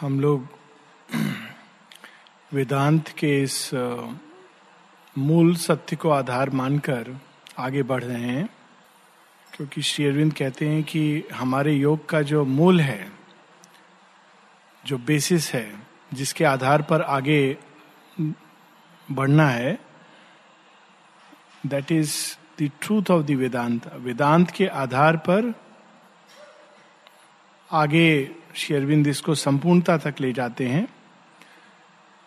हम लोग वेदांत के इस मूल सत्य को आधार मानकर आगे बढ़ रहे हैं, क्योंकि श्री अरविंद कहते हैं कि हमारे योग का जो मूल है, जो बेसिस है, जिसके आधार पर आगे बढ़ना है that is the truth of the Vedanta Vedanta के आधार पर आगे शेरविंद इसको संपूर्णता तक ले जाते हैं।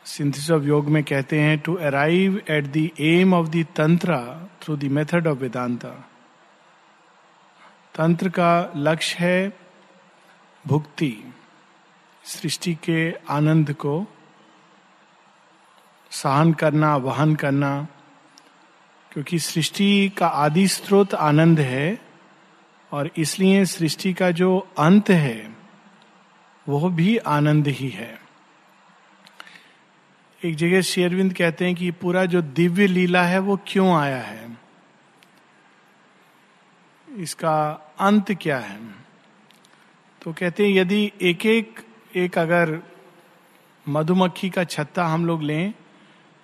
सिंथिस ऑफ़ योग में कहते हैं to arrive at the aim of the tantra through the method of Vedanta तंत्र का लक्ष्य है भुक्ति, सृष्टि के आनंद को सहन करना, वहन करना, क्योंकि सृष्टि का आदि स्रोत आनंद है। और इसलिए सृष्टि का जो अंत है, वह भी आनंद ही है। एक जगह शेरविंद कहते हैं कि पूरा जो दिव्य लीला है, वो क्यों आया है? इसका अंत क्या है? तो कहते हैं, यदि एक एक एक अगर मधुमक्खी का छत्ता हम लोग लें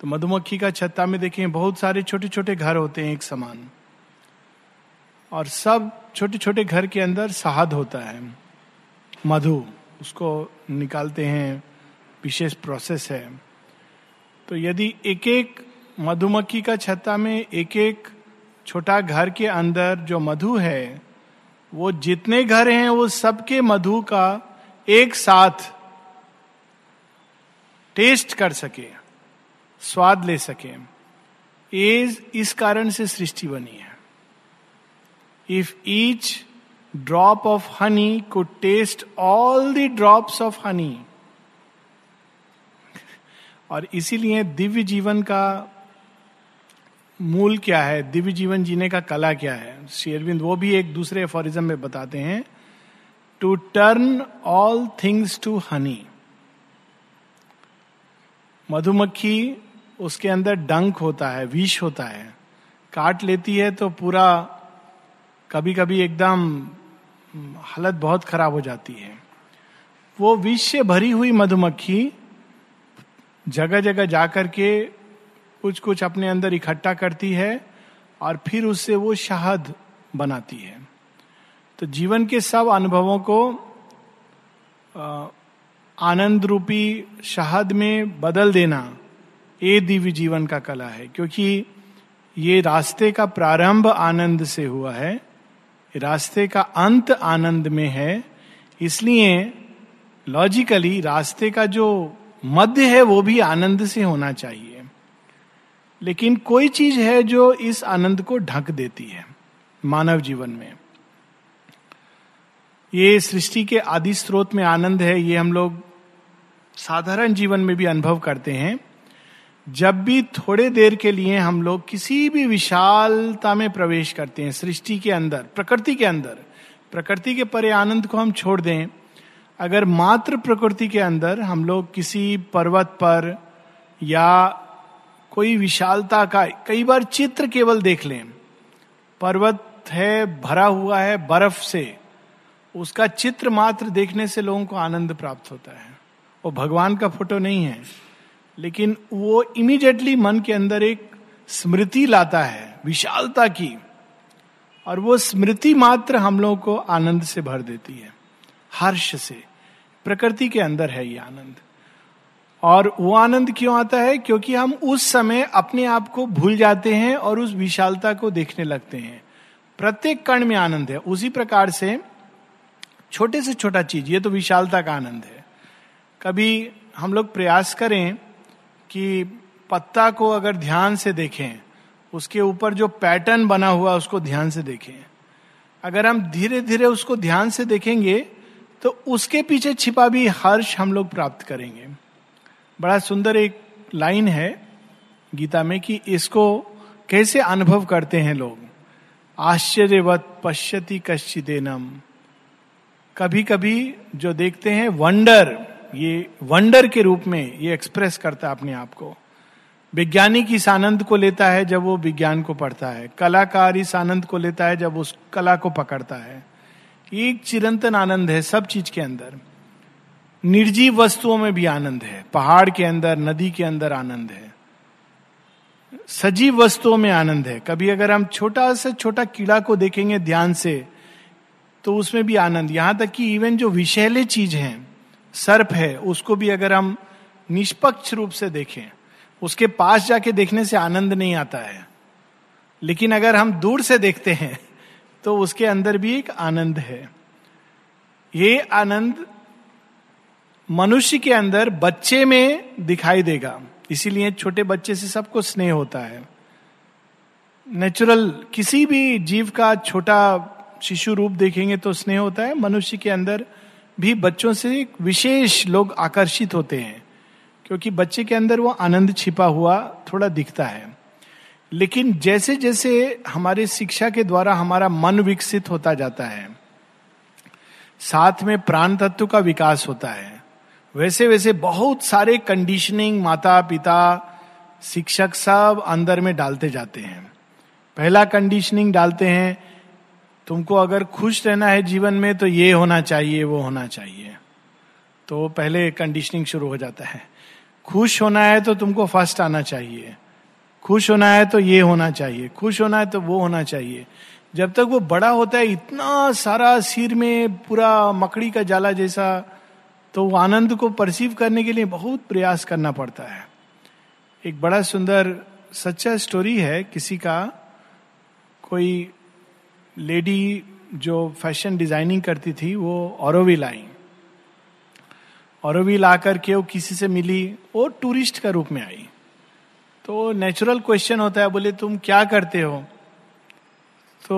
तो मधुमक्खी का छत्ता में देखें, बहुत सारे छोटे छोटे घर होते हैं एक समान। और सब छोटे छोटे घर के अंदर शहद होता है। मधु, उसको निकालते हैं, विशेष प्रोसेस है। तो यदि एक एक मधुमक्खी का छत्ता में एक एक छोटा घर के अंदर जो मधु है, वो जितने घर हैं, वो सबके मधु का एक साथ टेस्ट कर सके, स्वाद ले सके। इस कारण से सृष्टि बनी है। If each drop of honey could taste all the drops of honey. और इसीलिए दिव्य जीवन का मूल क्या है? दिव्य जीवन जीने का कला क्या है? शेरविंद वो भी एक दूसरे एफोरिज्म में बताते हैं। To turn all things to honey मधुमक्खी उसके अंदर डंक होता है, विष होता है। काट लेती है तो पूरा कभी कभी एकदम हालत बहुत खराब हो जाती है। वो विष से भरी हुई मधुमक्खी जगह जगह जाकर के कुछ कुछ अपने अंदर इकट्ठा करती है और फिर उससे वो शहद बनाती है। तो जीवन के सब अनुभवों को आनंद रूपी शहद में बदल देना ये दिव्य जीवन का कला है, क्योंकि ये रास्ते का प्रारंभ आनंद से हुआ है। रास्ते का अंत आनंद में है, इसलिए लॉजिकली रास्ते का जो मध्य है, वो भी आनंद से होना चाहिए। लेकिन कोई चीज़ है जो इस आनंद को ढक देती है मानव जीवन में। ये सृष्टि के आदि स्रोत में आनंद है, ये हम लोग साधारण जीवन में भी अनुभव करते हैं। जब भी थोड़े देर के लिए हम लोग किसी भी विशालता में प्रवेश करते हैं, सृष्टि के अंदर, प्रकृति के अंदर, प्रकृति के परे आनंद को हम छोड़ दें, अगर मात्र प्रकृति के अंदर हम लोग किसी पर्वत पर या कोई विशालता का, कई बार चित्र केवल देख लें, पर्वत है, भरा हुआ है, बर्फ़ से, उसका चित्र मात्र देखने से लोगों को आनंद प्राप्त होता है। वो भगवान का फ़ोटो नहीं है। लेकिन वो इमीडिएटली मन के अंदर एक स्मृति लाता है, विशालता की। और वो स्मृति मात्र हम लोगों को आनंद से भर देती है, हर्ष से। प्रकृति के अंदर है ये आनंद। और वो आनंद क्यों आता है? क्योंकि हम उस समय अपने आप को भूल जाते हैं और उस विशालता को देखने लगते हैं। प्रत्येक कण में आनंद है। उसी प्रकार से छोटे से छोटा चीज़, ये तो विशालता का आनंद है। कभी हम लोग प्रयास करें कि पत्ता को अगर ध्यान से देखें, उसके ऊपर जो पैटर्न बना हुआ उसको ध्यान से देखें। अगर हम धीरे धीरे उसको ध्यान से देखेंगे तो उसके पीछे छिपा भी हर्ष हम लोग प्राप्त करेंगे। बड़ा सुंदर एक लाइन है गीता में कि इसको कैसे अनुभव करते हैं लोग? आश्चर्यवत पश्यति कश्चिदेनम। कभी कभी जो देखते हैं वंडर ये वंडर के रूप में ये एक्सप्रेस करता है अपने आप को। वैज्ञानिक इस आनंद को लेता है जब वो विज्ञान को पढ़ता है। कलाकार इस आनंद को लेता है जब उस कला को पकड़ता है। एक चिरंतन आनंद है सब चीज़ के अंदर। निर्जीव वस्तुओं में भी आनंद है। पहाड़ के अंदर, नदी के अंदर आनंद है। सजीव वस्तुओं में आनंद है। कभी अगर हम छोटा से छोटा कीड़ा को देखेंगे ध्यान से तो उसमें भी आनंद। यहाँ तक कि इवन जो विषैले चीज़ हैं सर्प है, उसको भी अगर हम निष्पक्ष रूप से देखें, उसके पास जाके देखने से आनंद नहीं आता है। लेकिन अगर हम दूर से देखते हैं तो उसके अंदर भी एक आनंद है। ये आनंद मनुष्य के अंदर बच्चे में दिखाई देगा। इसीलिए छोटे बच्चे से सबको स्नेह होता है। नेचुरल किसी भी जीव का छोटा शिशु रूप देखेंगे तो स्नेह होता है। मनुष्य के अंदर भी बच्चों से विशेष लोग आकर्षित होते हैं, क्योंकि बच्चे के अंदर वो आनंद छिपा हुआ थोड़ा दिखता है। लेकिन जैसे जैसे हमारे शिक्षा के द्वारा हमारा मन विकसित होता जाता है, साथ में प्राण तत्व का विकास होता है वैसे वैसे बहुत सारे कंडीशनिंग माता पिता शिक्षक सब अंदर में डालते जाते हैं। पहला कंडीशनिंग डालते हैं तुमको अगर खुश रहना है जीवन में तो ये होना चाहिए, वो होना चाहिए। तो पहले कंडीशनिंग शुरू हो जाता है। खुश होना है तो तुमको फ़र्स्ट आना चाहिए। खुश होना है तो ये होना चाहिए। खुश होना है तो वो होना चाहिए। जब तक वो बड़ा होता है, इतना सारा सिर में पूरा मकड़ी का जाला जैसा तो वो आनंद को परसीव करने के लिए बहुत प्रयास करना पड़ता है। एक बड़ा सुंदर, सच्चा स्टोरी है किसी का। कोई लेडी जो फ़ैशन डिज़ाइनिंग करती थी, वो औरविल आई। औरविल आकर के वो किसी से मिली, वो टूरिस्ट का रूप में आई। तो नेचुरल क्वेश्चन होता है, बोले, तुम क्या करते हो? तो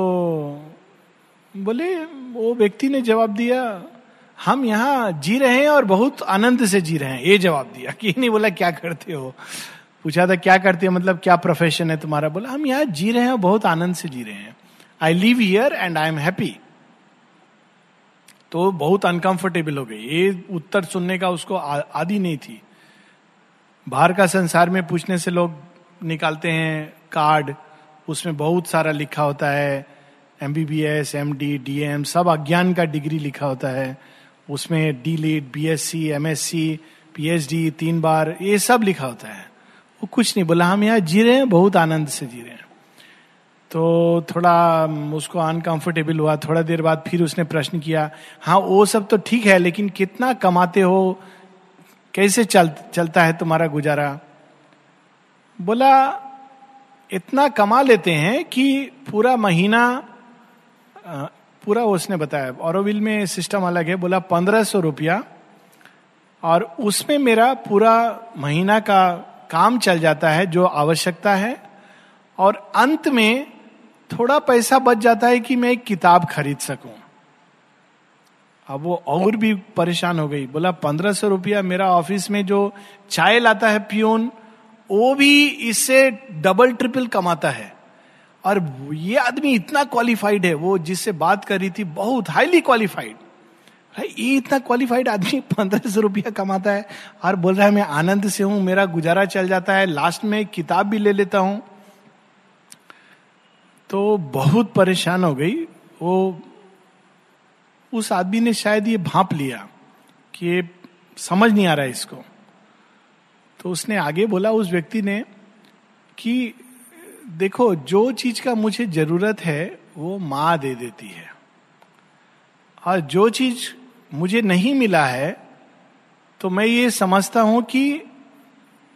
बोले, वो व्यक्ति ने जवाब दिया, हम यहाँ जी रहे हैं और बहुत आनंद से जी रहे हैं। ये जवाब दिया, कि नहीं बोला, क्या करते हो? पूछा था, क्या करते हो? मतलब क्या प्रोफेशन है तुम्हारा? बोला, हम यहाँ जी रहे हैं और बहुत आनंद से जी रहे हैं। I live here and I am happy तो बहुत अनकंफर्टेबल हो गई। ये उत्तर सुनने का उसको आदि नहीं थी। बाहर का संसार में पूछने से लोग निकालते हैं कार्ड उसमें बहुत सारा लिखा होता है। M B B S M D D M सब अज्ञान का डिग्री लिखा होता है। उसमें D Litt B S C M S C P H D तीन बार, ये सब लिखा होता है। वो कुछ नहीं, बोला, हम यहाँ जी रहे हैं, बहुत आनंद से जी रहे हैं। तो थोड़ा उसको अनकंफर्टेबल हुआ, थोड़ा देर बाद फिर उसने प्रश्न किया हाँ वो सब तो ठीक है, लेकिन कितना कमाते हो? कैसे चल, चलता है तुम्हारा गुजारा? बोला, इतना कमा लेते हैं कि पूरा महीना पूरा उसने बताया। औरविल में सिस्टम अलग है, बोला, पंद्रह सौ रुपया, और उसमें मेरा पूरा महीना का काम चल जाता है, जो आवश्यकता है, और अंत में थोड़ा पैसा बच जाता है कि मैं एक किताब खरीद सकूँ। अब वो और भी परेशान हो गई। बोला, पंद्रह सौ रुपया मेरा ऑफ़िस में जो चाय लाता है पियोन, वो भी इससे डबल, ट्रिपल कमाता है। और ये आदमी इतना क्वालिफाइड है, वो जिससे बात कर रही थी, बहुत हाईली क्वालिफाइड ये इतना क्वालिफाइड आदमी पंद्रह सौ रुपया कमाता है। और बोल रहा है, मैं आनंद से हूँ, मेरा गुजारा चल जाता है। लास्ट में किताब भी ले लेता हूँ। तो बहुत परेशान हो गई। वो, उस आदमी ने शायद ये भाप लिया कि ये समझ नहीं आ रहा है इसको। तो उसने आगे बोला, उस व्यक्ति ने कि, देखो, जो चीज़ का मुझे ज़रूरत है, वो माँ दे देती है। और जो चीज़ मुझे नहीं मिला है तो मैं ये समझता हूँ कि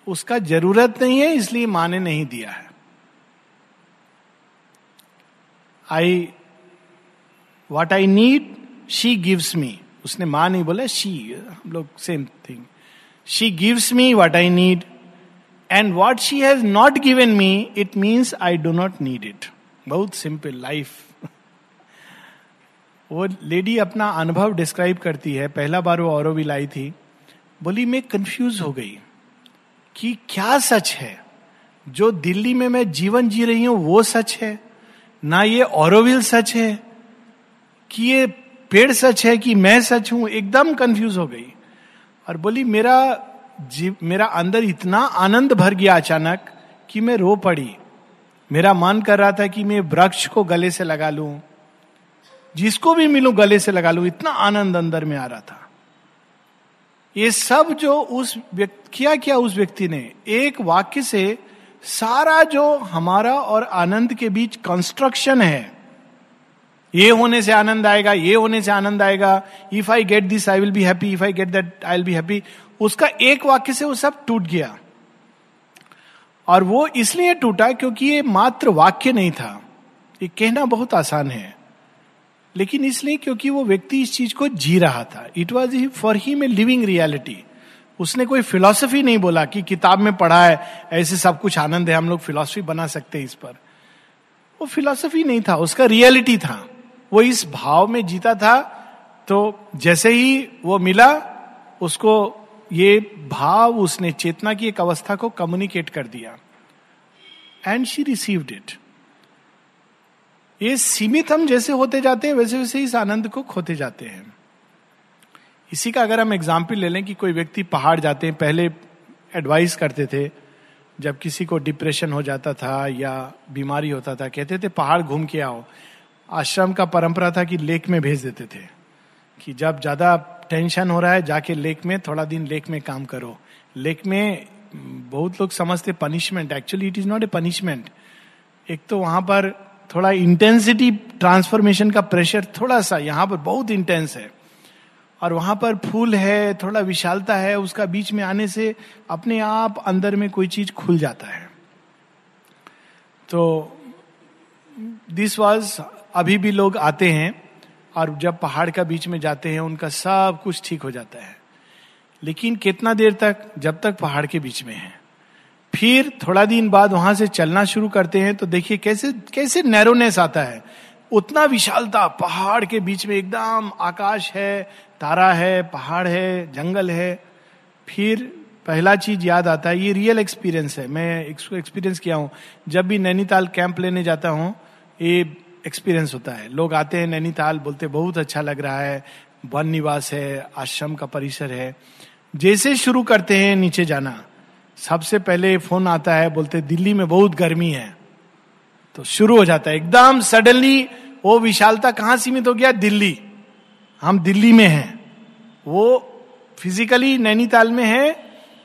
उसका ज़रूरत नहीं है, इसलिए माँ ने नहीं दिया है। I what I need she gives me उसने माँ नहीं बोला शी हम लोग same thing she gives me what I need and what she has not given me it means I do not need it बहुत सिंपल लाइफ वो lady अपना अनुभव डिस्क्राइब करती है। पहला बार वो और भी लाई थी। बोली, मैं कंफ्यूज हो गई कि क्या सच है? जो दिल्ली में मैं जीवन जी रही हूँ, वो सच है? ना ये औरविल सच है, कि ये पेड़ सच है, कि मैं सच हूँ, एकदम कंफ्यूज हो गई। और बोली, मेरा जीव, मेरा अंदर इतना आनंद भर गया अचानक, कि मैं रो पड़ी। मेरा मन कर रहा था कि मैं वृक्ष को गले से लगा लूँ, जिसको भी मिलूं, गले से लगा लूँ, इतना आनंद अंदर में आ रहा था। ये सब जो उस व्यक्ति किया क्या उस व्यक्ति ने, एक वाक्य से सारा जो हमारा और आनंद के बीच कंस्ट्रक्शन है, ये होने से आनंद आएगा, ये होने से आनंद आएगा। If I get this I will be happy if I get that I will be happy उसका एक वाक्य से वो सब टूट गया। और वो इसलिए टूटा क्योंकि ये मात्र वाक्य नहीं था। ये कहना बहुत आसान है। लेकिन इसलिए क्योंकि वो व्यक्ति इस चीज़ को जी रहा था। इट वॉज़ फॉर ही में लिविंग रियलिटी उसने कोई फिलॉसफी नहीं बोला कि किताब में पढ़ा है, ऐसे सब कुछ आनंद है, हम लोग फिलॉसफी बना सकते हैं इस पर। वो फिलॉसफी नहीं था, उसका रियलिटी था। वो इस भाव में जीता था तो जैसे ही वो मिला, उसको ये भाव, उसने चेतना की एक अवस्था को कम्युनिकेट कर दिया। एंड शी रिसीव्ड इट ये सीमित हम जैसे होते जाते हैं वैसे वैसे इस आनंद को खोते जाते हैं। इसी का अगर हम एग्ज़ाम्पल ले लें कि कोई व्यक्ति पहाड़ जाते हैं, पहले एडवाइस करते थे, जब किसी को डिप्रेशन हो जाता था या बीमारी होता था, कहते थे, पहाड़ घूम के आओ। आश्रम का परंपरा था कि लेक में भेज देते थे कि जब ज़्यादा टेंशन हो रहा है, जाके लेक में, थोड़ा दिन लेक में काम करो। लेक में बहुत लोग समझते punishment actually it is not a punishment एक तो वहाँ पर थोड़ा इंटेंसिटी ट्रांसफॉर्मेशन का प्रेशर थोड़ा सा यहाँ पर बहुत इंटेंस है। और वहाँ पर फूल है, थोड़ा विशालता है, उसका बीच में आने से अपने आप अंदर में कोई चीज़ खुल जाता है। तो दिस वॉज़ अभी भी लोग आते हैं और जब पहाड़ का बीच में जाते हैं, उनका सब कुछ ठीक हो जाता है। लेकिन कितना देर तक? जब तक पहाड़ के बीच में है। फिर थोड़ा दिन बाद वहाँ से चलना शुरू करते हैं तो देखिए कैसे कैसे नैरोनेस आता है। उतना विशालता, पहाड़ के बीच में एकदम आकाश है तारा है, पहाड़ है, जंगल है। फिर पहला चीज़ याद आता है, ये रियल एक्सपीरियंस है। मैं एक्सपीरियंस किया हूँ। जब भी नैनीताल कैंप लेने जाता हूँ, ये एक्सपीरियंस होता है। लोग आते हैं नैनीताल, बोलते बहुत अच्छा लग रहा है। वन निवास है, आश्रम का परिसर है। जैसे शुरू करते हैं, नीचे जाना। सबसे पहले फ़ोन आता है, बोलते दिल्ली में बहुत गर्मी है। तो शुरू हो जाता है। एकदम सडनली वो विशालता कहाँ सीमित हो गया? दिल्ली। हम दिल्ली में हैं। वो फिजिकली नैनीताल में है,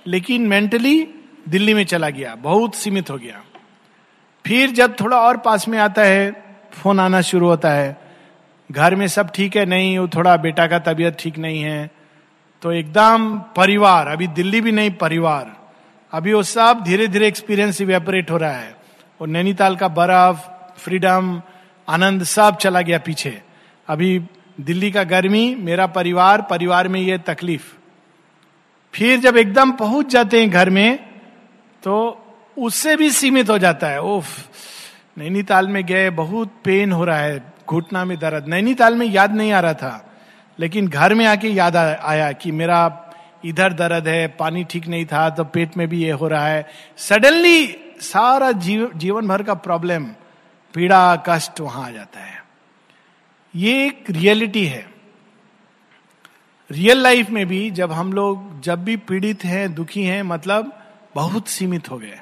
लेकिन मेंटली दिल्ली में चला गया, बहुत सीमित हो गया। फिर जब थोड़ा और पास में आता है, फ़ोन आना शुरू होता है, घर में सब ठीक है, नहीं, वो थोड़ा बेटा का तबीयत ठीक नहीं है तो एकदम परिवार, अभी दिल्ली भी नहीं, परिवार। अभी वो सब धीरे धीरे एक्सपीरियंस इवेपोरेट हो रहा है। और नैनीताल का बर्फ़ फ्रीडम आनंद सब चला गया पीछे। अभी दिल्ली का गर्मी मेरा परिवार परिवार में ये तकलीफ़। फिर जब एकदम पहुँच जाते हैं घर में तो उससे भी सीमित हो जाता है। ओफ नैनीताल में गए बहुत पेन हो रहा है घुटना में दर्द। नैनीताल में याद नहीं आ रहा था लेकिन घर में आके याद आया कि मेरा इधर दर्द है पानी ठीक नहीं था तो पेट में भी ये हो रहा है। सडनली सारा जीव, जीवन भर का प्रॉब्लम पीड़ा कष्ट वहाँ आ जाता है। ये एक रियलिटी है। रियल लाइफ में भी जब हम लोग, जब भी पीड़ित हैं, दुखी हैं मतलब बहुत सीमित हो गए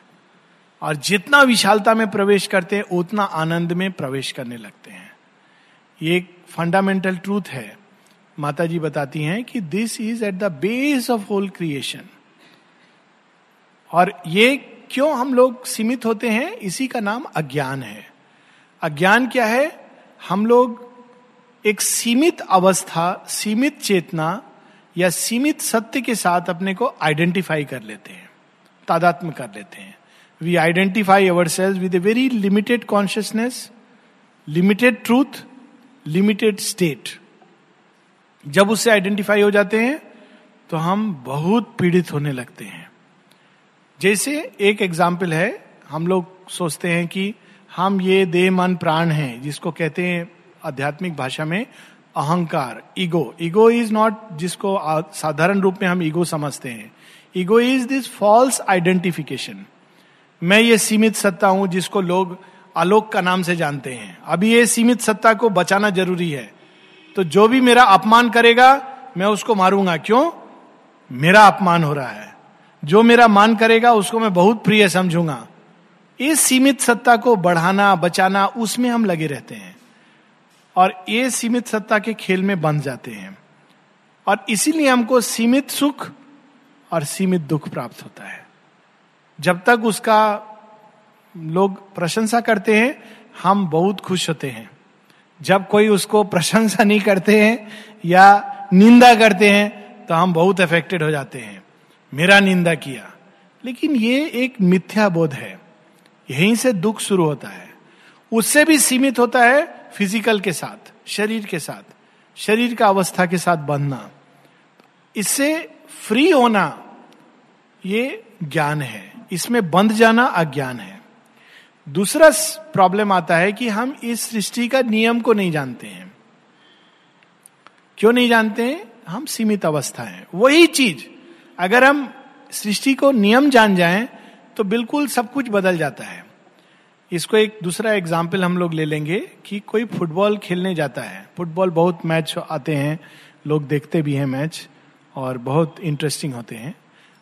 और जितना विशालता में प्रवेश करते हैं, उतना आनंद में प्रवेश करने लगते हैं। ये एक फंडामेंटल ट्रूथ है। माता जी बताती हैं कि this is at the base of whole creation और ये क्यों हम लोग सीमित होते हैं? इसी का नाम अज्ञान है। अज्ञान क्या है? हम लोग एक सीमित अवस्था, सीमित चेतना या सीमित सत्य के साथ अपने को आइडेंटिफाई कर लेते हैं तादात्म कर लेते हैं। We identify our selves with a very limited consciousness limited truth limited state जब उससे आइडेंटिफाई हो जाते हैं तो हम बहुत पीड़ित होने लगते हैं। जैसे एक एग्ज़ाम्पल है, हम लोग सोचते हैं कि हम ये देह, मन, प्राण हैं, जिसको कहते हैं आध्यात्मिक भाषा में अहंकार, ईगो। ईगो इज़ नॉट जिसको साधारण रूप में हम ईगो समझते हैं। Ego is this false identification मैं ये सीमित सत्ता हूँ जिसको लोग आलोक का नाम से जानते हैं। अभी ये सीमित सत्ता को बचाना ज़रूरी है। तो जो भी मेरा अपमान करेगा, मैं उसको मारूँगा। क्यों? मेरा अपमान हो रहा है। जो मेरा मान करेगा, उसको मैं बहुत प्रिय समझूँगा। इस सीमित सत्ता को बढ़ाना, बचाना, उसमें हम लगे रहते हैं। और ये सीमित सत्ता के खेल में बंध जाते हैं। और इसीलिए हमको सीमित सुख और सीमित दुख प्राप्त होता है। जब तक उसका लोग प्रशंसा करते हैं, हम बहुत खुश होते हैं। जब कोई उसको प्रशंसा नहीं करते हैं या निंदा करते हैं तो हम बहुत अफेक्टेड हो जाते हैं। मेरा निंदा किया। लेकिन ये एक मिथ्या बोध है। यहीं से दुख शुरू होता है। उससे भी सीमित होता है फ़िज़िकल के साथ, शरीर के साथ, शरीर का अवस्था के साथ बंधना इससे फ्री होना, ये ज्ञान है। इसमें बंध जाना अज्ञान है। दूसरा प्रॉब्लम आता है कि हम इस सृष्टि का नियम को नहीं जानते हैं। क्यों नहीं जानते हैं? हम सीमित अवस्था है। वही चीज़, अगर हम सृष्टि को नियम जान जाएँ तो बिल्कुल सब कुछ बदल जाता है। इसको एक दूसरा एग्ज़ाम्पल हम लोग ले लेंगे कि कोई फुटबॉल खेलने जाता है। फुटबॉल बहुत मैच आते हैं, लोग देखते भी हैं मैच और बहुत इंटरेस्टिंग होते हैं।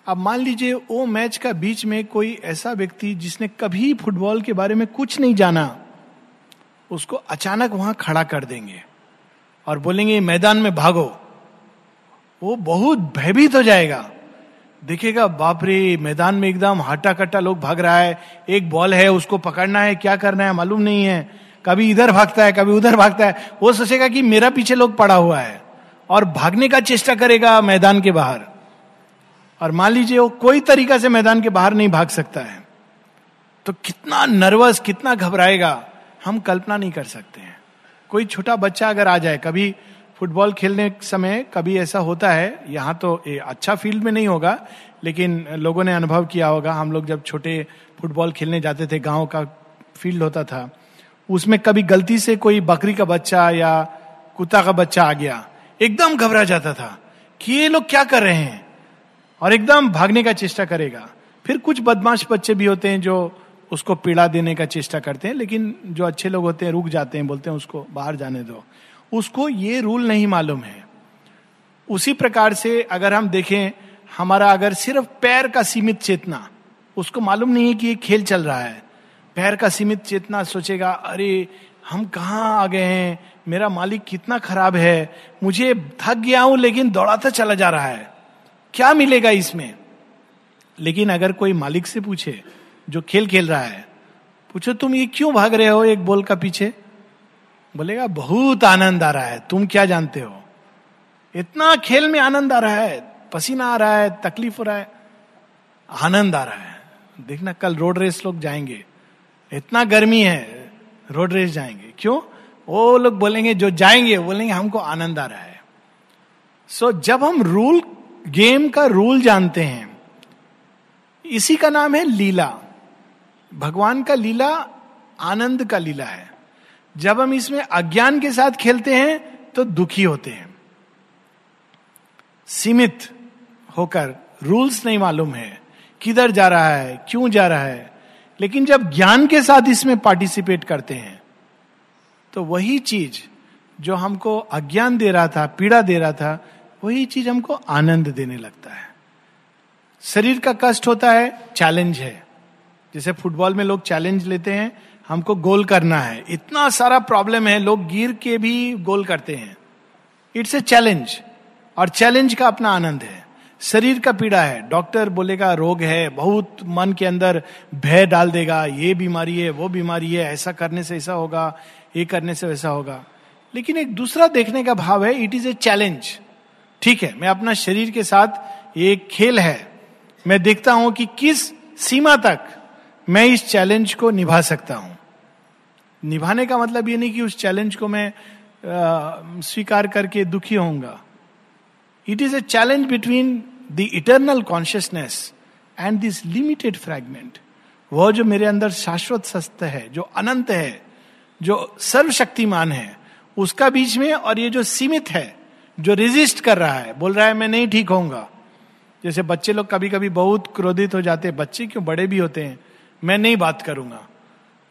अब मान लीजिए वो मैच का बीच में कोई ऐसा व्यक्ति जिसने कभी फुटबॉल के बारे में कुछ नहीं जाना, उसको अचानक वहाँ खड़ा कर देंगे और बोलेंगे, मैदान में भागो। वो बहुत भयभीत हो जाएगा। देखेगा बाप रे मैदान में एकदम हट्टा कट्टा लोग भाग रहा है। एक बॉल है, उसको पकड़ना है, क्या करना है मालूम नहीं है। कभी इधर भागता है, कभी उधर भागता है। वो सोचेगा कि मेरा पीछे लोग पड़ा हुआ है और भागने का चेष्टा करेगा मैदान के बाहर। और मान लीजिए, वो कोई तरीका से मैदान के बाहर नहीं भाग सकता है। तो कितना नर्वस, कितना घबराएगा। हम कल्पना नहीं कर सकते हैं। कोई छोटा बच्चा अगर आ जाए, कभी फुटबॉल खेलने समय कभी ऐसा होता है यहाँ तो ए, अच्छा फ़ील्ड में नहीं होगा लेकिन लोगों ने अनुभव किया होगा हम लोग जब छोटे फुटबॉल खेलने जाते थे गाँव का फ़ील्ड होता था उसमें कभी गलती से कोई बकरी का बच्चा या कुत्ता का बच्चा आ गया एकदम घबरा जाता था कि ये लोग क्या कर रहे हैं और एकदम भागने का चेष्टा करेगा। फिर कुछ बदमाश बच्चे भी होते हैं जो उसको पीड़ा देने का चेष्टा करते हैं लेकिन जो अच्छे लोग होते हैं रुक जाते हैं बोलते हैं उसको बाहर जाने दो। उसको ये रूल नहीं मालूम है। उसी प्रकार से अगर हम देखें, हमारा अगर सिर्फ़ पैर का सीमित चेतना, उसको मालूम नहीं है कि ये खेल चल रहा है। पैर का सीमित चेतना सोचेगा, अरे, हम कहाँ आ गए हैं? मेरा मालिक कितना खराब है। मुझे थक गया हूँ, लेकिन दौड़ाता चला जा रहा है। क्या मिलेगा इसमें? लेकिन अगर कोई मालिक से पूछे, जो खेल खेल रहा है, पूछो, तुम ये क्यों भाग रहे हो एक बॉल का पीछे? बोलेगा बहुत आनंद आ रहा है तुम क्या जानते हो? इतना खेल में आनंद आ रहा है पसीना आ रहा है तकलीफ़ हो रहा है। आनंद आ रहा है देखना कल रोड रेस लोग जाएँगे इतना गर्मी है रोड रेस जाएँगे। क्यों? वो लोग बोलेंगे जो जाएँगे बोलेंगे हमको आनंद आ रहा है। सो so, जब हम रूल गेम का रूल जानते हैं इसी का नाम है लीला। भगवान का लीला आनंद का लीला है। जब हम इसमें अज्ञान के साथ खेलते हैं तो दुखी होते हैं। सीमित होकर रूल्स नहीं मालूम है, किधर जा रहा है, क्यों जा रहा है। लेकिन जब ज्ञान के साथ इसमें पार्टिसिपेट करते हैं तो वही चीज़ जो हमको अज्ञान दे रहा था, पीड़ा दे रहा था, वही चीज़ हमको आनंद देने लगता है। शरीर का कष्ट होता है चैलेंज है। जैसे फुटबॉल में लोग चैलेंज लेते हैं हमको गोल करना है। इतना सारा प्रॉब्लम है, लोग गिर के भी गोल करते हैं। इट्स ए चैलेंज और चैलेंज का अपना आनंद है। शरीर का पीड़ा है। डॉक्टर बोलेगा, रोग है, बहुत मन के अंदर भय डाल देगा। ये बीमारी है, वो बीमारी है, ऐसा करने से ऐसा होगा, ये करने से वैसा होगा। लेकिन एक दूसरा देखने का भाव है इट इज़ ए चैलेंज ठीक है, मैं अपना शरीर के साथ, ये खेल है। मैं देखता हूँ कि किस सीमा तक मैं इस चैलेंज को निभा सकता हूँ। निभाने का मतलब ये नहीं कि उस चैलेंज को मैं स्वीकार करके दुखी होऊँगा। It is a challenge between the eternal consciousness and this limited fragment वह जो मेरे अंदर शाश्वत सत्य है, जो अनंत है, जो सर्वशक्तिमान है, उसका बीच में और ये जो सीमित है, जो रेजिस्ट कर रहा है, बोल रहा है, मैं नहीं ठीक होऊँगा। जैसे बच्चे लोग कभी कभी बहुत क्रोधित हो जाते हैं। बच्चे क्यों? बड़े भी होते हैं। मैं नहीं बात करूँगा।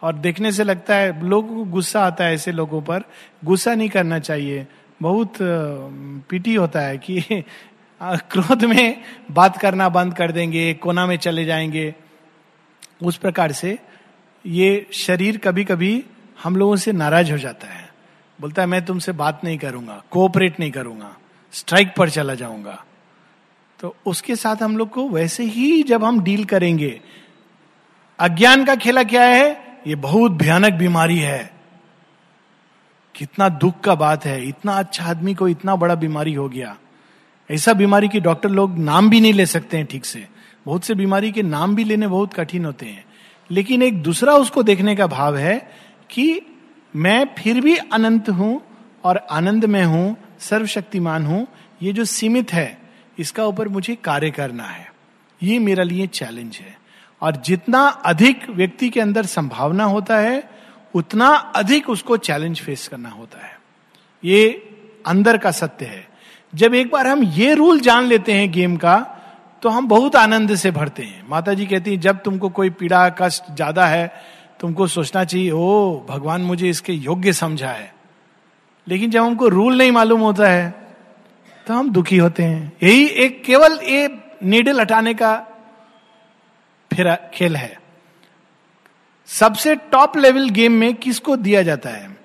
और देखने से लगता है, लोगों को गुस्सा आता है ऐसे लोगों पर। गुस्सा नहीं करना चाहिए। बहुत पीटी होता है कि क्रोध में बात करना बंद कर देंगे, कोना में चले जाएँगे। उस प्रकार से ये शरीर कभी कभी हम लोगों से नाराज़ हो जाता है। बोलता है, मैं तुमसे बात नहीं करूँगा कोऑपरेट नहीं करूँगा स्ट्राइक पर चला जाऊँगा। तो उसके साथ हम लोग को वैसे ही जब हम डील करेंगे अज्ञान का खेला क्या है? ये बहुत भयानक बीमारी है। कितना दुख का बात है। इतना अच्छा आदमी को इतना बड़ा बीमारी हो गया। ऐसा बीमारी की डॉक्टर लोग नाम भी नहीं ले सकते हैं ठीक से। बहुत से बीमारी के नाम भी लेने बहुत कठिन होते हैं। लेकिन एक दूसरा उसको देखने का भाव है कि मैं फिर भी अनंत हूँ और आनंद में हूँ, सर्वशक्तिमान हूँ। ये जो सीमित है, इसका ऊपर मुझे कार्य करना है। ये मेरा लिए चैलेंज है। और जितना अधिक व्यक्ति के अंदर संभावना होता है, उतना अधिक उसको चैलेंज फेस करना होता है। ये अंदर का सत्य है। जब एक बार हम ये रूल जान लेते हैं गेम का तो हम बहुत आनंद से भरते हैं। माता जी कहती है, जब तुमको कोई पीड़ा, कष्ट ज़्यादा है, तुमको सोचना चाहिए, ओ, भगवान मुझे इसके योग्य समझा है। लेकिन जब हमको रूल नहीं मालूम होता है तो हम दुखी होते हैं। यही एक केवल ये नीडल हटाने का फिर खेल है। सबसे टॉप लेवल गेम में किसको दिया जाता है?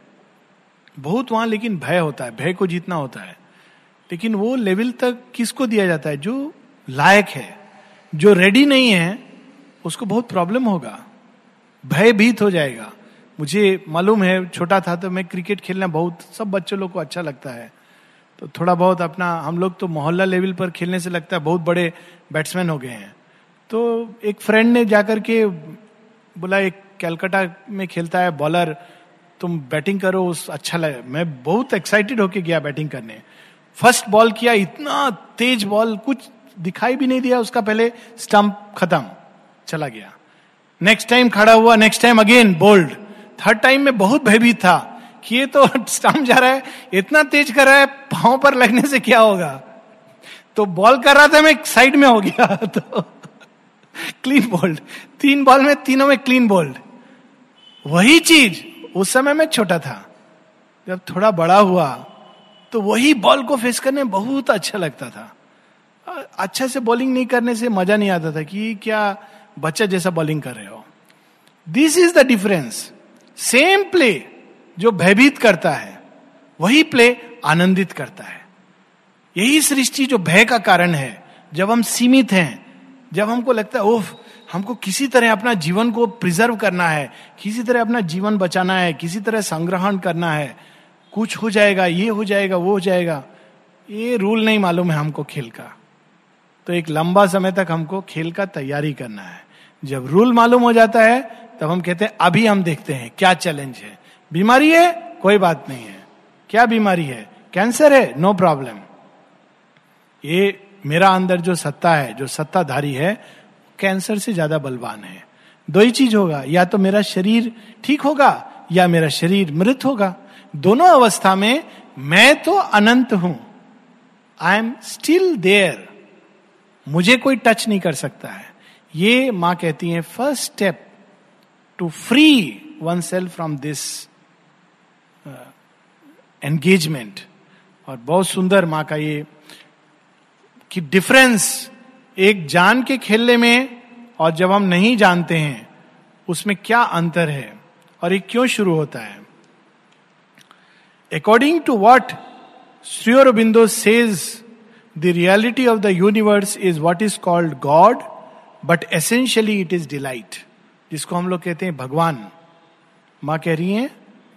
बहुत वहाँ लेकिन भय होता है, भय को जीतना होता है। लेकिन वो लेवल तक किसको दिया जाता है? जो लायक है, जो रेडी नहीं है, उसको बहुत प्रॉब्लम होगा। भयभीत हो जाएगा। मुझे मालूम है, छोटा था तो मैं क्रिकेट खेलना बहुत, सब बच्चों लोग को अच्छा लगता है। तो थोड़ा बहुत अपना, हम लोग तो मोहल्ला लेवल पर खेलने से लगता है, बहुत बड़े बैट्समैन हो गए हैं। तो एक फ्रेंड ने जाकर के बोला, एक कैलकाटा में खेलता है बॉलर तुम बैटिंग करो, उस अच्छा लगे। मैं बहुत एक्साइटेड होके गया बैटिंग करने। फ़र्स्ट बॉल किया, इतना तेज बॉल कुछ दिखाई भी नहीं दिया उसका पहले स्टंप खत्म, चला गया। नेक्स्ट टाइम खड़ा हुआ next time again bowled third time में बहुत भयभीत था कि ये तो स्टंप जा रहा है, इतना तेज कर रहा है, पाँव पर लगने से क्या होगा? तो बॉल कर रहा था, मैं साइड में हो गया तो क्लीन बोल्ड तीन बॉल में तीनों में क्लीन बोल्ड वही चीज़ उस समय में छोटा था। जब थोड़ा बड़ा हुआ तो वही बॉल को फेस करने बहुत अच्छा लगता था। अच्छा से बॉलिंग नहीं करने से मज़ा नहीं आता था कि क्या बच्चा जैसा बॉलिंग कर रहे हो। This is the difference same play जो भयभीत करता है, वही प्ले आनंदित करता है। यही सृष्टि जो भय का कारण है। जब हम सीमित हैं जब हमको लगता है ओफ हमको किसी तरह अपना जीवन को प्रिजर्व करना है, किसी तरह अपना जीवन बचाना है, किसी तरह संग्रहण करना है, कुछ हो जाएगा, ये हो जाएगा, वो हो जाएगा। ये रूल नहीं मालूम है हमको खेल का। तो एक लंबा समय तक हमको खेल का तैयारी करना है। जब रूल मालूम हो जाता है, तब हम कहते हैं, अभी हम देखते हैं, क्या चैलेंज है? बीमारी है? कोई बात नहीं है। क्या बीमारी है? कैंसर है? नो प्रॉब्लम ये मेरा अंदर जो सत्ता है, जो सत्ताधारी है कैंसर से ज़्यादा बलवान है। दो ही चीज़ होगा, या तो मेरा शरीर ठीक होगा, या मेरा शरीर मृत होगा। दोनों अवस्था में मैं तो अनंत हूँ। आई एम स्टिल देयर मुझे कोई टच नहीं कर सकता है। ये माँ कहती है first step to free oneself from this engagement और बहुत सुंदर माँ का ये कि डिफरेंस एक जान के खेलने में और जब हम नहीं जानते हैं, उसमें क्या अंतर है और ये क्यों शुरू होता है। According to what Shri says the reality of the universe is what is called God but essentially it is delight जिसको हम लोग कहते हैं भगवान। माँ कह रही है,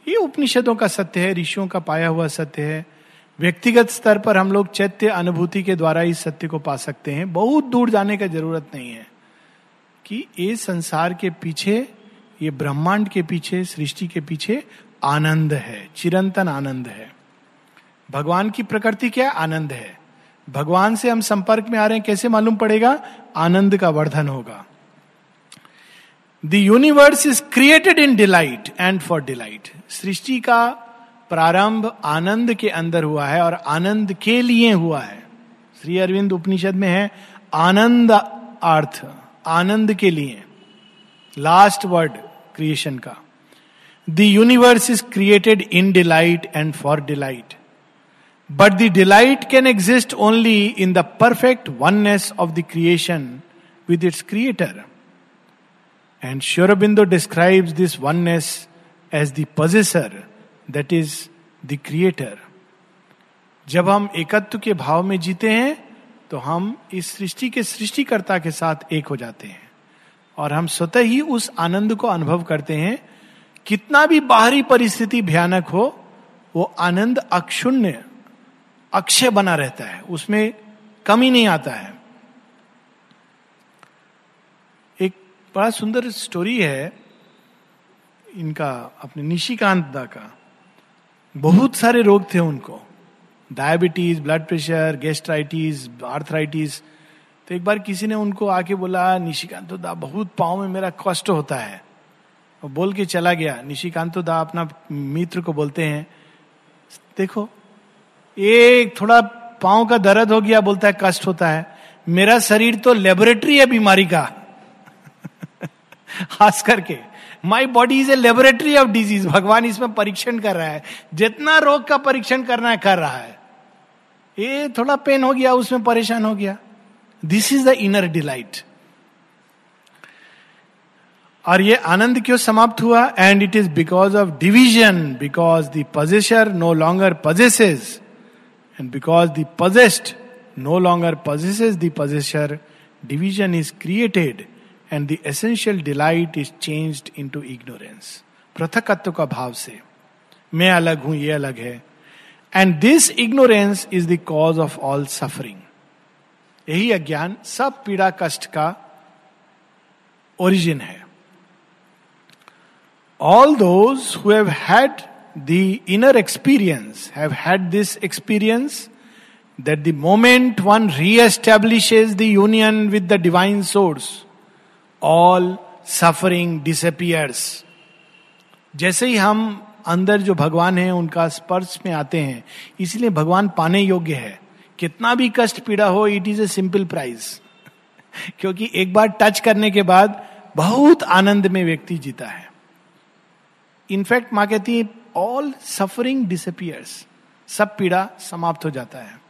ये उपनिषदों का सत्य है, ऋषियों का पाया हुआ सत्य है व्यक्तिगत स्तर पर हम लोग चैत्य अनुभूति के द्वारा इस सत्य को पा सकते हैं। बहुत दूर जाने का ज़रूरत नहीं है कि ये संसार के पीछे, ये ब्रह्मांड के पीछे, सृष्टि के पीछे आनंद है, चिरंतन आनंद है। भगवान की प्रकृति क्या? आनंद है। भगवान से हम संपर्क में आ रहे हैं, कैसे मालूम पड़ेगा? आनंद का वर्धन होगा। The universe is created in delight and for delight सृष्टि का प्रारंभ आनंद के अंदर हुआ है और आनंद के लिए हुआ है। श्री अरविंद उपनिषद में है, आनंद अर्थ आनंद के लिए। लास्ट वर्ड क्रिएशन का। The universe is created in delight and for delight but the delight can exist only in the perfect oneness of the creation with its creator and Sri Aurobindo describes this oneness as the possessor that is the creator जब हम एकत्व के भाव में जीते हैं तो हम इस सृष्टि के सृष्टिकर्ता के साथ एक हो जाते हैं। और हम स्वतः ही उस आनंद को अनुभव करते हैं। कितना भी बाहरी परिस्थिति भयानक हो, वो आनंद अक्षुण्य, अक्षय बना रहता है। उसमें कमी नहीं आता है। एक बड़ा सुंदर स्टोरी है इनका, अपने निशिकांत दा का। बहुत सारे रोग थे उनको। Diabetes blood pressure gastritis arthritis तो एक बार किसी ने उनको आके बोला, निशिकांत तो दा, बहुत पाँव में मेरा कष्ट होता है। और बोल के चला गया। निशिकांत दा, अपना मित्र को बोलते हैं। देखो, एक थोड़ा पाँव का दर्द हो गया, बोलता है, कष्ट होता है। मेरा शरीर तो लेबोरेटरी है बीमारी का। खास करके। My body is a laboratory of disease भगवान इसमें परीक्षण कर रहा है। जितना रोग का परीक्षण करना है, कर रहा है। ये थोड़ा पेन हो गया, उसमें परेशान हो गया। This is the inner delight और ये आनंद क्यों समाप्त हुआ? And it is because of division because the possessor no longer possesses and because the possessed no longer possesses the possessor division is created and the essential delight is change in to ignorance पृथकत्व का भाव से मैं अलग हूं ये अलग है and this ignorance is the cause of all suffering यही अज्ञान सब पीड़ा कष्ट का ओरिजिन है all those who have had the inner experience have had this experience that the moment one re-establishes the union with the divine source, all suffering disappears. जैसे ही हम अंदर जो भगवान है, उनका स्पर्श में आते हैं, इसलिए भगवान पाने योग्य है। कितना भी कष्ट पीड़ा हो it is a simple prize क्योंकि एक बार टच करने के बाद बहुत आनंद में व्यक्ति जीता है। इनफैक्ट माँ कहती है ऑल सफरिंग डिसअपियर्स सब पीड़ा समाप्त हो जाता है।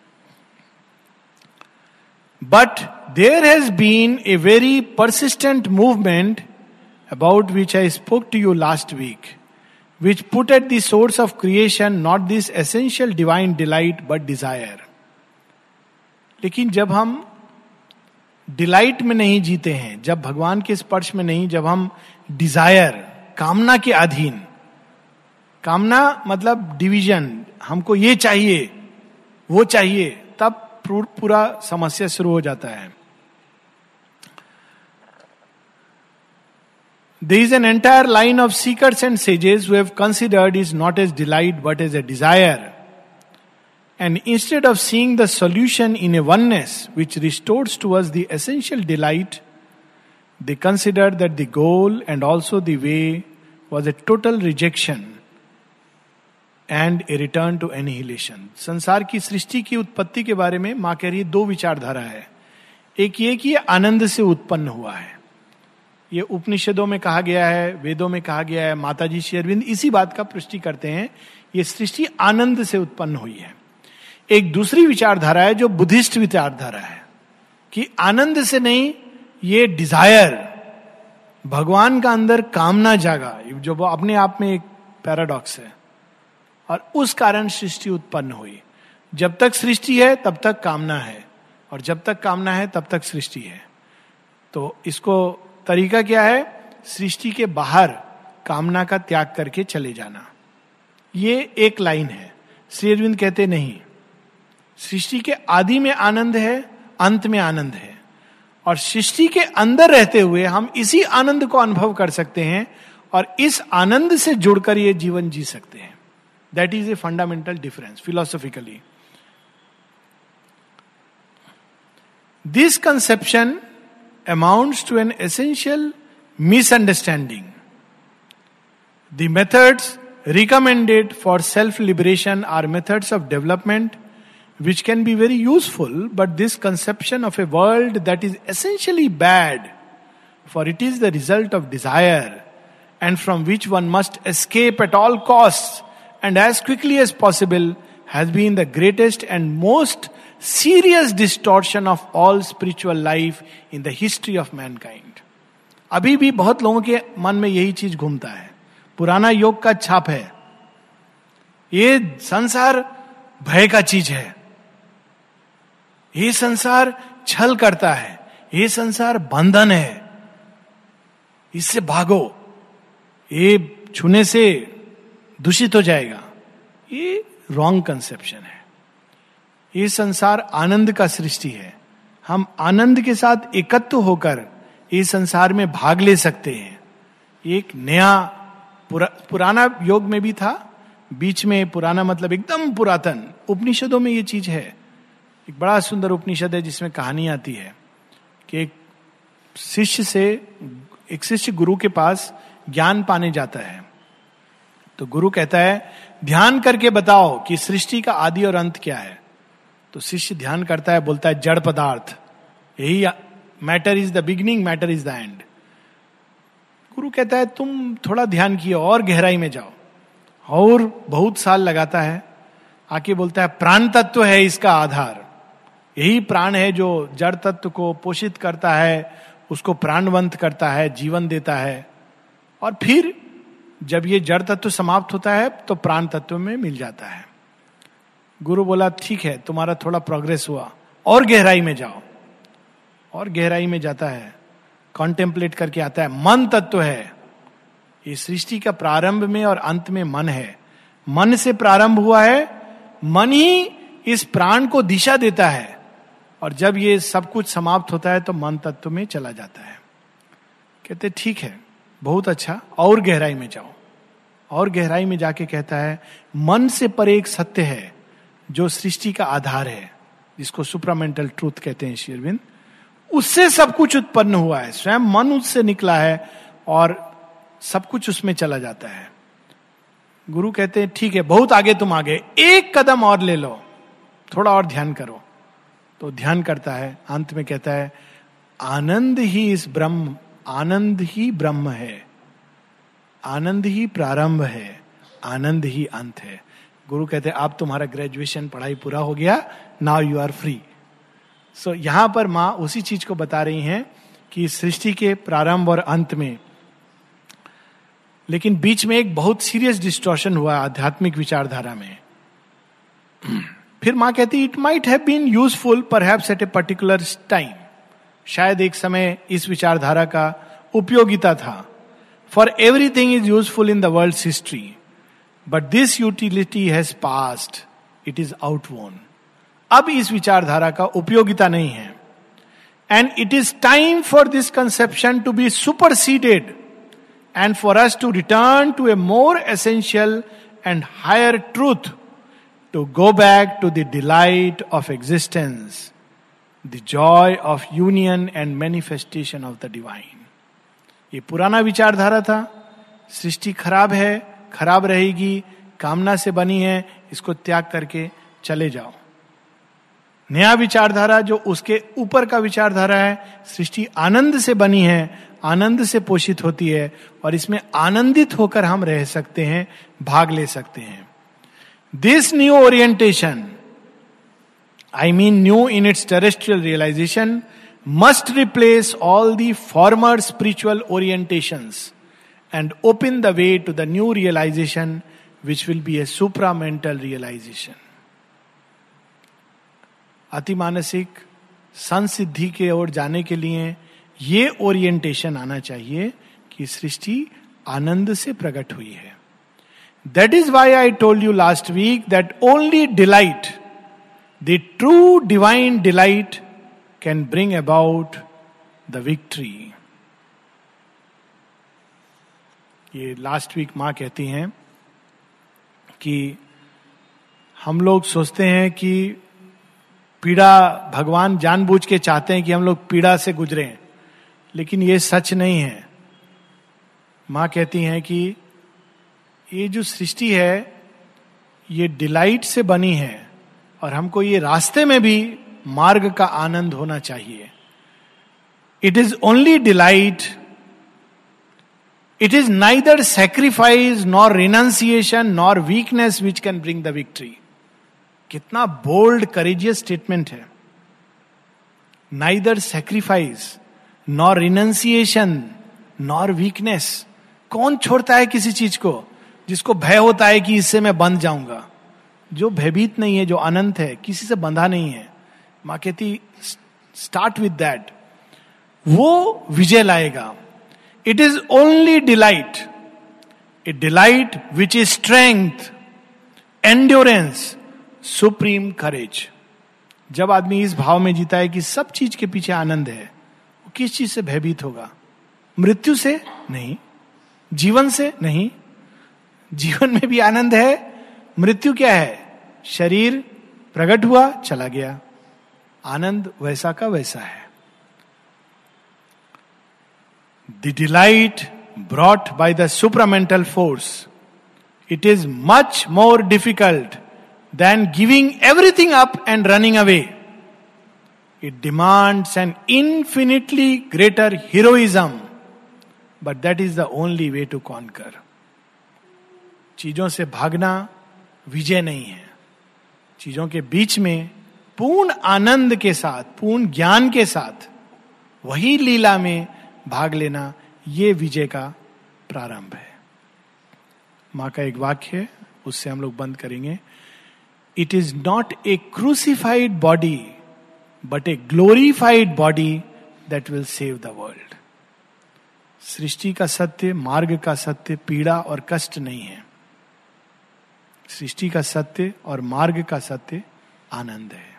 But there has been a very persistent movement about which I spoke to you last week which put at the source of creation not this essential divine delight but desire लेकिन जब हम delight में नहीं जीते हैं, जब भगवान के स्पर्श में नहीं, जब हम डिज़ायर कामना के अधीन, कामना मतलब डिवीज़न हमको ये चाहिए, वो चाहिए, तब पूरा समस्या शुरू हो जाता है There is an entire line of seekers and sages who have considered is not as delight but as a desire. And instead of seeing the solution in a oneness which restores to us the essential delight, they considered that the goal and also the way was a total rejection and a return to annihilation संसार की सृष्टि की उत्पत्ति के बारे में माँ कह रही है, दो विचारधारा है। एक ये कि आनंद से उत्पन्न हुआ है। ये उपनिषदों में कहा गया है, वेदों में कहा गया है माता जी शेरविंद इसी बात का पुष्टि करते हैं, ये सृष्टि आनंद से उत्पन्न हुई है। एक दूसरी विचारधारा है जो बुद्धिस्ट विचारधारा है कि आनंद से नहीं, ये डिज़ायर भगवान का अंदर कामना जागा। जो अपने आप में एक पैराडॉक्स है। और उस कारण सृष्टि उत्पन्न हुई। जब तक सृष्टि है, तब तक कामना है। और जब तक कामना है, तब तक सृष्टि है। तो इसको तरीका क्या है? सृष्टि के बाहर कामना का त्याग करके चले जाना। ये एक लाइन है। श्री अरविंद कहते नहीं। सृष्टि के आदि में आनंद है, अंत में आनंद है। और सृष्टि के अंदर रहते हुए हम इसी आनंद को अनुभव कर सकते हैं और इस आनंद से जुड़कर ये जीवन जी सकते हैं। That is a fundamental difference philosophically. This conception amounts to an essential misunderstanding. The methods recommended for self liberation are methods of development which can be very useful, but this conception of a world that is essentially bad, for it is the result of desire, and from which one must escape at all costs, and as quickly as possible has been the greatest and most serious distortion of all spiritual life in the history of mankind. अभी भी बहुत लोगों के मन में यही चीज़ घूमता है पुराना योग का छाप है ये संसार भय का चीज़ है ये संसार छल करता है ये संसार बंधन है इससे भागो ये छूने से दूषित हो जाएगा। ये रॉन्ग कंसेप्शन है। ये संसार आनंद का सृष्टि है। हम आनंद के साथ एकत्व होकर इस संसार में भाग ले सकते हैं। एक नया पुरा, पुराना योग में भी था। बीच में पुराना मतलब एकदम पुरातन। उपनिषदों में ये चीज़ है। एक बड़ा सुंदर उपनिषद है जिसमें कहानी आती है कि एक शिष्य से एक शिष्य गुरु के पास ज्ञान पाने जाता है। तो गुरु कहता है, ध्यान करके बताओ कि सृष्टि का आदि और अंत क्या है? तो शिष्य ध्यान करता है, बोलता है, जड़ पदार्थ। यही matter is the beginning matter is the end गुरु कहता है, तुम थोड़ा ध्यान किए और गहराई में जाओ। और बहुत साल लगाता है, आके बोलता है, प्राण तत्व है इसका आधार। यही प्राण है जो जड़ तत्व को पोषित करता है, उसको प्राणवंत करता है, जीवन देता है। और फिर जब ये जड़ तत्व समाप्त होता है तो प्राण तत्व में मिल जाता है। गुरु बोला, ठीक है, तुम्हारा थोड़ा प्रोग्रेस हुआ। और गहराई में जाओ। और गहराई में जाता है। कॉन्टेम्पलेट करके आता है। मन तत्व है। ये सृष्टि का प्रारंभ में और अंत में मन है। मन से प्रारंभ हुआ है। मन ही इस प्राण को दिशा देता है। और जब ये सब कुछ समाप्त होता है तो मन तत्व में चला जाता है। कहते, ठीक है, बहुत अच्छा। और गहराई में जाओ। और गहराई में जाके कहता है, मन से पर एक सत्य है जो सृष्टि का आधार है, जिसको सुप्रामेंटल ट्रूथ कहते हैं शेरविंद। उससे सब कुछ उत्पन्न हुआ है, स्वयं मन उससे निकला है और सब कुछ उसमें चला जाता है। गुरु कहते हैं, ठीक है, बहुत आगे तुम आगे, एक कदम और ले लो, थोड़ा और ध्यान करो। तो ध्यान करता है, अंत में कहता है, आनंद ही इस ब्रह्म, आनंद ही ब्रह्म है। आनंद ही प्रारंभ है, आनंद ही अंत है। गुरु कहते हैं अब तुम्हारा ग्रेजुएशन पढ़ाई पूरा हो गया now you are free so यहाँ पर माँ उसी चीज़ को बता रही हैं कि सृष्टि के प्रारंभ और अंत में, लेकिन बीच में एक बहुत सीरियस डिस्टोर्शन हुआ आध्यात्मिक विचारधारा में। फिर माँ कहती it might have been useful पर एट ए पर्टिकुलर टाइम शायद एक समय इस विचारधारा का उपयोगिता था। For everything is useful in the world history but this utility has passed it is outworn अब इस विचारधारा का उपयोगिता नहीं है। And it is time for this conception to be superseded and for us to return to a more essential and higher truth to go back to the delight of existence, the joy of union and manifestation of the divine. ये पुराना विचारधारा था। सृष्टि खराब है खराब रहेगी कामना से बनी है इसको त्याग करके चले जाओ। नया विचारधारा जो उसके ऊपर का विचारधारा है सृष्टि आनंद से बनी है आनंद से पोषित होती है और इसमें आनंदित होकर हम रह सकते हैं भाग ले सकते हैं। This new orientation, I mean new in its terrestrial realization, must replace all the former spiritual orientation and open the way to the new realization which will be a supramental realization अति मानसिक संसिद्धि के ओर जाने के लिए ये orientation आना चाहिए कि सृष्टि आनंद से प्रकट हुई है। That is why I told you last week that only delight the true divine delight can bring about the victory. ये लास्ट वीक माँ कहती हैं कि हम लोग सोचते हैं कि पीड़ा भगवान जानबूझ के चाहते हैं कि हम लोग पीड़ा से गुजरे, लेकिन ये सच नहीं है माँ कहती हैं कि ये जो सृष्टि है, ये डिलाइट से बनी है, और हमको ये रास्ते में भी मार्ग का आनंद होना चाहिए। It is only delight it is neither sacrifice nor renunciation nor weakness which can bring the victory कितना बोल्ड करेजियस स्टेटमेंट है। Neither sacrifice nor renunciation nor weakness कौन छोड़ता है किसी चीज़ को? जिसको भय होता है कि इससे मैं बंध जाऊँगा। जो भयभीत नहीं है, जो अनंत है, किसी से बंधा नहीं है। माँ कहती स्टार्ट विद दैट वो विजय लाएगा। It is only delight a delight which is strength endurance supreme courage जब आदमी इस भाव में जीता है कि सब चीज़ के पीछे आनंद है, वो किस चीज़ से भयभीत होगा? मृत्यु से नहीं, जीवन से नहीं। जीवन में भी आनंद है, मृत्यु क्या है? शरीर प्रकट हुआ, चला गया। आनंद वैसा का वैसा है। The delight brought by the supramental force it is much more difficult than giving everything up and running away it demands an infinitely greater heroism but that is the only way to conquer चीज़ों से भागना विजय नहीं है। चीज़ों के बीच में पूर्ण आनंद के साथ, पूर्ण ज्ञान के साथ वही लीला में भाग लेना ये विजय का प्रारंभ है। माँ का एक वाक्य है उससे हम लोग बंद करेंगे। It is not a crucified body but a glorified body that will save the world सृष्टि का सत्य, मार्ग का सत्य, पीड़ा और कष्ट नहीं है। सृष्टि का सत्य और मार्ग का सत्य आनंद है।